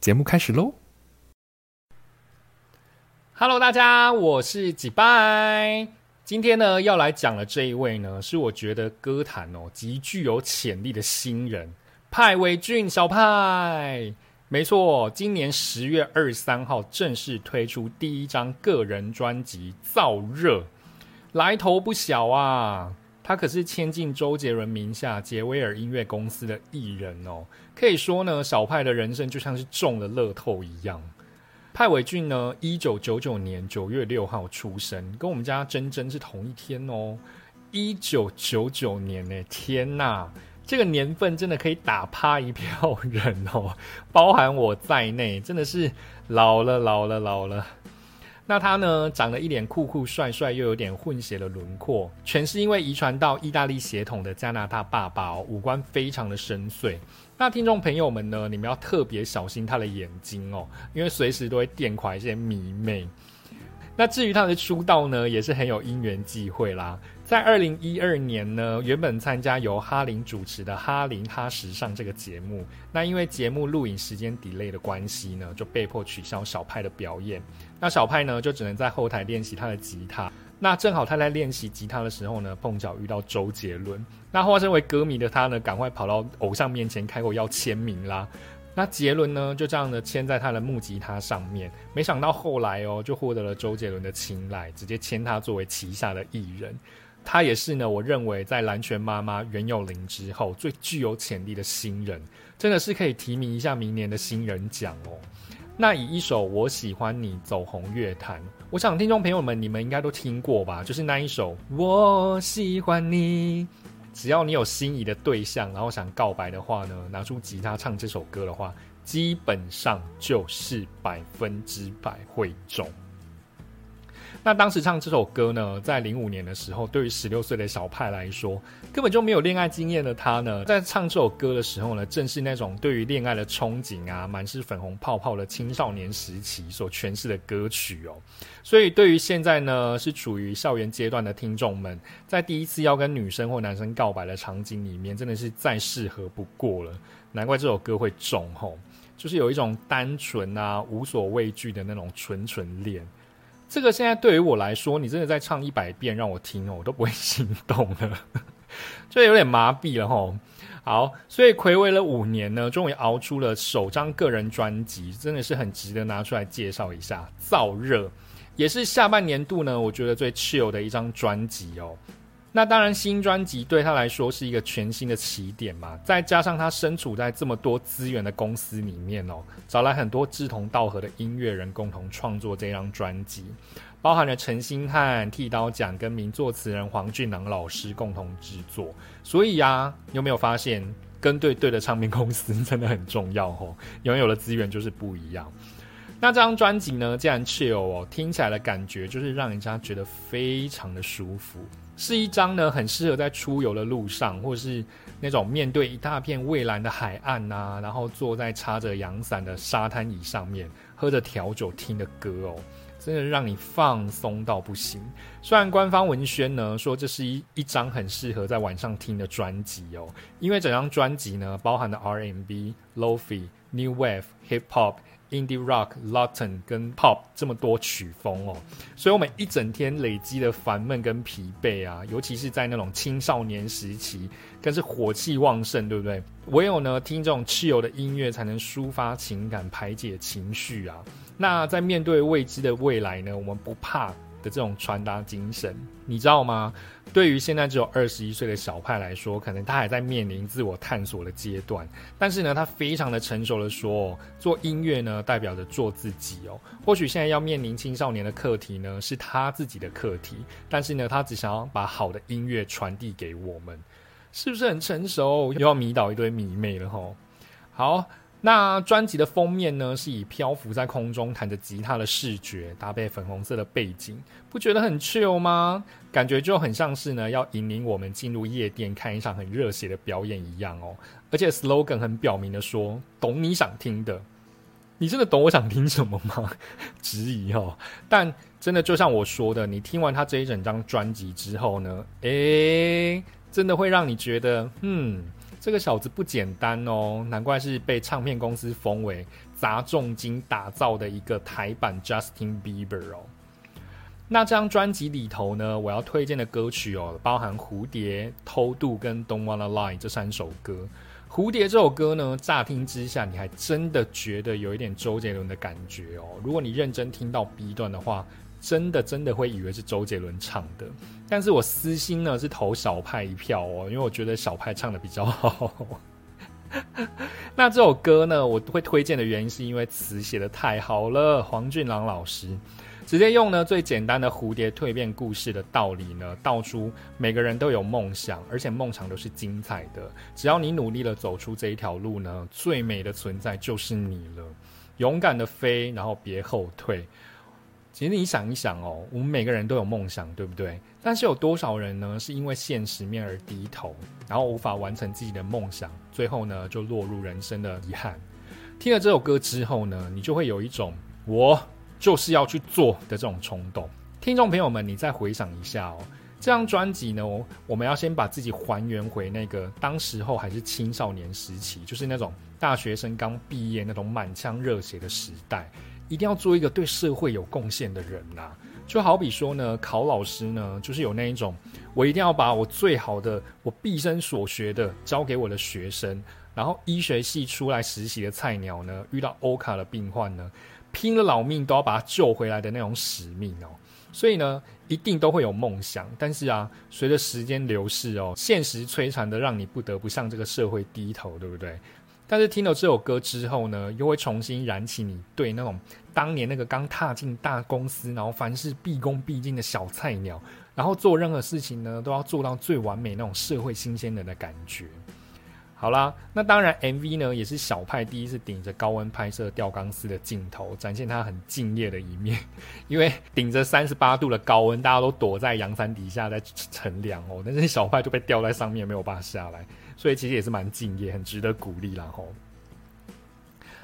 节目开始喽！Hello，大家，我是几拜。今天呢，要来讲的这一位呢，是我觉得歌坛哦极具有潜力的新人——派伟俊小派。没错，今年十月二十三号正式推出第一张个人专辑《燥热》，来头不小啊！他可是签进周杰伦名下杰威尔音乐公司的艺人哦，可以说呢，小派的人生就像是中了乐透一样。蔡伟俊呢，一九九九年九月六号出生，跟我们家珍珍是同一天哦。一九九九年呢，天呐，这个年份真的可以打趴一票人哦，包含我在内，真的是老了老了老了。那他呢，长得一脸酷酷帅帅，又有点混血的轮廓，全是因为遗传到意大利血统的加拿大爸爸哦，五官非常的深邃。那听众朋友们呢，你们要特别小心他的眼睛哦，因为随时都会电垮一些迷妹。那至于他的出道呢，也是很有因缘际会啦。在二零一二年呢，原本参加由哈林主持的《哈林哈时尚》这个节目，那因为节目录影时间 delay 的关系呢，就被迫取消小派的表演。那小派呢，就只能在后台练习他的吉他。那正好他在练习吉他的时候呢，碰巧遇到周杰伦。那化身为歌迷的他呢，赶快跑到偶像面前开口要签名啦。那杰伦呢，就这样的签在他的木吉他上面。没想到后来哦，就获得了周杰伦的青睐，直接签他作为旗下的艺人。他也是呢，我认为在蓝泉妈妈袁咏琳之后最具有潜力的新人，真的是可以提名一下明年的新人奖哦。那以一首《我喜欢你》走红乐坛，我想听众朋友们你们应该都听过吧？就是那一首《我喜欢你》，只要你有心仪的对象，然后想告白的话呢，拿出吉他唱这首歌的话，基本上就是百分之百会中。那当时唱这首歌呢，在零五年的时候，对于十六岁的小派来说，根本就没有恋爱经验的他呢，在唱这首歌的时候呢，正是那种对于恋爱的憧憬啊，满是粉红泡泡的青少年时期所诠释的歌曲哦。所以，对于现在呢是处于校园阶段的听众们，在第一次要跟女生或男生告白的场景里面，真的是再适合不过了。难怪这首歌会中吼，就是有一种单纯啊、无所畏惧的那种纯纯恋。这个现在对于我来说，你真的再唱一百遍让我听哦，我都不会心动了，就有点麻痹了吼。好，所以暌违了五年呢，终于熬出了首张个人专辑，真的是很值得拿出来介绍一下。燥热也是下半年度呢，我觉得最 chill 的一张专辑哦。那当然，新专辑对他来说是一个全新的起点嘛。再加上他身处在这么多资源的公司里面哦，找来很多志同道合的音乐人共同创作这张专辑，包含了陈星汉、剃刀奖跟名作词人黄俊朗老师共同制作。所以呀，有没有发现跟对对的唱片公司真的很重要哦？拥有的资源就是不一样。那这张专辑呢，既然 chill 哦，听起来的感觉就是让人家觉得非常的舒服。是一张呢，很适合在出游的路上，或是那种面对一大片蔚蓝的海岸呐，然后坐在插着阳伞的沙滩椅上面，喝着调酒听的歌哦，真的让你放松到不行。虽然官方文宣呢说这是一一张很适合在晚上听的专辑哦，因为整张专辑呢包含了 R&B、Lo-Fi、New Wave、Hip Hop。Indie Rock、Latin 跟 Pop 这么多曲风哦，所以我们一整天累积的烦闷跟疲惫啊，尤其是在那种青少年时期，更是火气旺盛，对不对？唯有呢听这种汽油的音乐，才能抒发情感、排解情绪啊。那在面对未知的未来呢，我们不怕。的这种传达精神，你知道吗？对于现在只有二十一岁的小派来说，可能他还在面临自我探索的阶段。但是呢，他非常的成熟的说，做音乐呢，代表着做自己哦。或许现在要面临青少年的课题呢，是他自己的课题。但是呢，他只想要把好的音乐传递给我们，是不是很成熟？又要迷倒一堆迷妹了吼。好。那专辑的封面呢，是以漂浮在空中弹着吉他的视觉，搭配粉红色的背景，不觉得很 chill 吗？感觉就很像是呢要引领我们进入夜店看一场很热血的表演一样哦。而且 slogan 很表明的说，懂你想听的。你真的懂我想听什么吗？质疑哦。但真的就像我说的，你听完他这一整张专辑之后呢，诶，真的会让你觉得，嗯，这个小子不简单哦，难怪是被唱片公司封为砸重金打造的一个台版 Justin Bieber 哦。那这张专辑里头呢，我要推荐的歌曲哦，包含《蝴蝶》、《偷渡》跟《Don't Wanna Lie》这三首歌。蝴蝶这首歌呢，乍听之下，你还真的觉得有一点周杰伦的感觉哦。如果你认真听到 B 段的话，真的真的会以为是周杰伦唱的。但是我私心呢是投小派一票哦，因为我觉得小派唱的比较好。那这首歌呢，我会推荐的原因是因为词写的太好了，黄俊朗老师。直接用呢最简单的蝴蝶蜕变故事的道理呢，道出每个人都有梦想，而且梦想都是精彩的。只要你努力的走出这一条路呢，最美的存在就是你了。勇敢的飞，然后别后退。其实你想一想哦，我们每个人都有梦想，对不对？但是有多少人呢，是因为现实面而低头，然后无法完成自己的梦想，最后呢就落入人生的遗憾。听了这首歌之后呢，你就会有一种我。就是要去做的这种冲动，听众朋友们，你再回想一下哦，这张专辑呢，我们要先把自己还原回那个当时候还是青少年时期，就是那种大学生刚毕业那种满腔热血的时代，一定要做一个对社会有贡献的人呐。就好比说呢，考老师呢，就是有那一种，我一定要把我最好的、我毕生所学的教给我的学生，然后医学系出来实习的菜鸟呢，遇到欧卡的病患呢。拼了老命都要把他救回来的那种使命哦，所以呢，一定都会有梦想。但是啊，随着时间流逝哦，现实摧残的让你不得不向这个社会低头，对不对？但是听了这首歌之后呢，又会重新燃起你对那种当年那个刚踏进大公司，然后凡事毕恭毕敬的小菜鸟，然后做任何事情呢都要做到最完美那种社会新鲜人的感觉。好啦，那当然，MV 呢也是小派第一次顶着高温拍摄吊钢丝的镜头，展现他很敬业的一面。因为顶着三十八度的高温，大家都躲在阳伞底下在乘凉哦，但是小派就被吊在上面，没有办法下来，所以其实也是蛮敬业，很值得鼓励啦吼。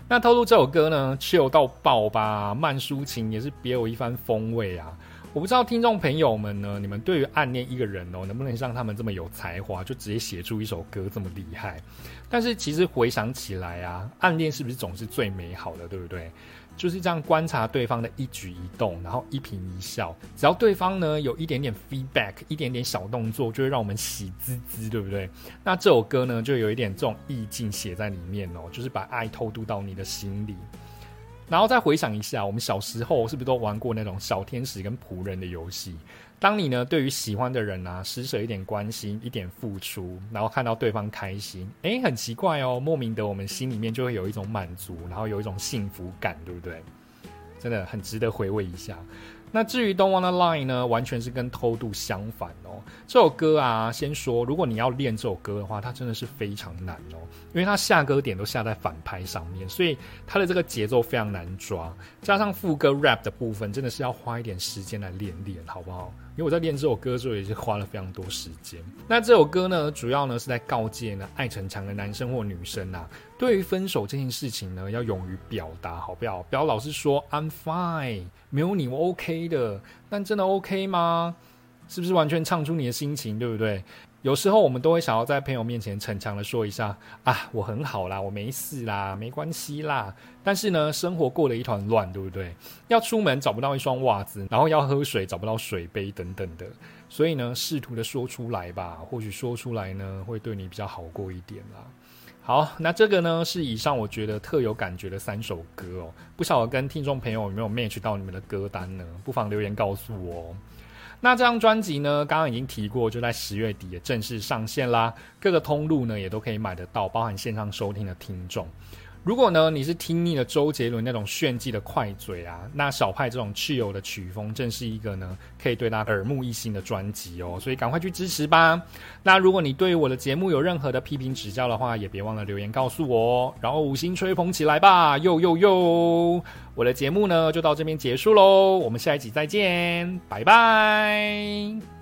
那透露这首歌呢，chill 到爆吧，慢抒情也是别有一番风味啊。我不知道听众朋友们呢，你们对于暗恋一个人哦，能不能像他们这么有才华，就直接写出一首歌这么厉害？但是其实回想起来啊，暗恋是不是总是最美好的，对不对？就是这样观察对方的一举一动，然后一颦一笑，只要对方呢有一点点 feedback，一点点小动作，就会让我们喜滋滋，对不对？那这首歌呢，就有一点这种意境写在里面哦，就是把爱偷渡到你的心里。然后再回想一下，我们小时候是不是都玩过那种小天使跟仆人的游戏？当你呢对于喜欢的人啊施舍一点关心、一点付出，然后看到对方开心，诶，很奇怪哦，莫名的我们心里面就会有一种满足，然后有一种幸福感，对不对？真的很值得回味一下。那至于《Don't Wanna Lie》呢，完全是跟偷渡相反哦。这首歌啊，先说，如果你要练这首歌的话，它真的是非常难哦，因为它下歌点都下在反拍上面，所以它的这个节奏非常难抓，加上副歌 rap 的部分，真的是要花一点时间来练练，好不好？因为我在练这首歌的时候，也是花了非常多时间。那这首歌呢，主要呢是在告诫呢爱逞强的男生或女生啊，对于分手这件事情呢，要勇于表达，好不好不要老是说 I'm fine，没有你我 OK 的，但真的 OK 吗？是不是完全唱出你的心情，对不对？有时候我们都会想要在朋友面前逞强的说一下啊，我很好啦，我没事啦，没关系啦。但是呢，生活过得一团乱，对不对？要出门找不到一双袜子，然后要喝水找不到水杯等等的。所以呢，试图的说出来吧，或许说出来呢，会对你比较好过一点啦。好，那这个呢是以上我觉得特有感觉的三首歌哦，不晓得跟听众朋友有没有 match 到你们的歌单呢？不妨留言告诉我。那这张专辑呢，刚刚已经提过，就在十月底也正式上线啦。各个通路呢也都可以买得到，包含线上收听的听众。如果呢你是听腻了周杰伦那种炫技的快嘴啊，那小派这种去油的曲风，正是一个呢可以对他耳目一新的专辑哦。所以赶快去支持吧。那如果你对我的节目有任何的批评指教的话，也别忘了留言告诉我哦。然后五星吹捧起来吧，哟哟哟！我的节目呢就到这边结束喽，我们下一集再见，拜拜。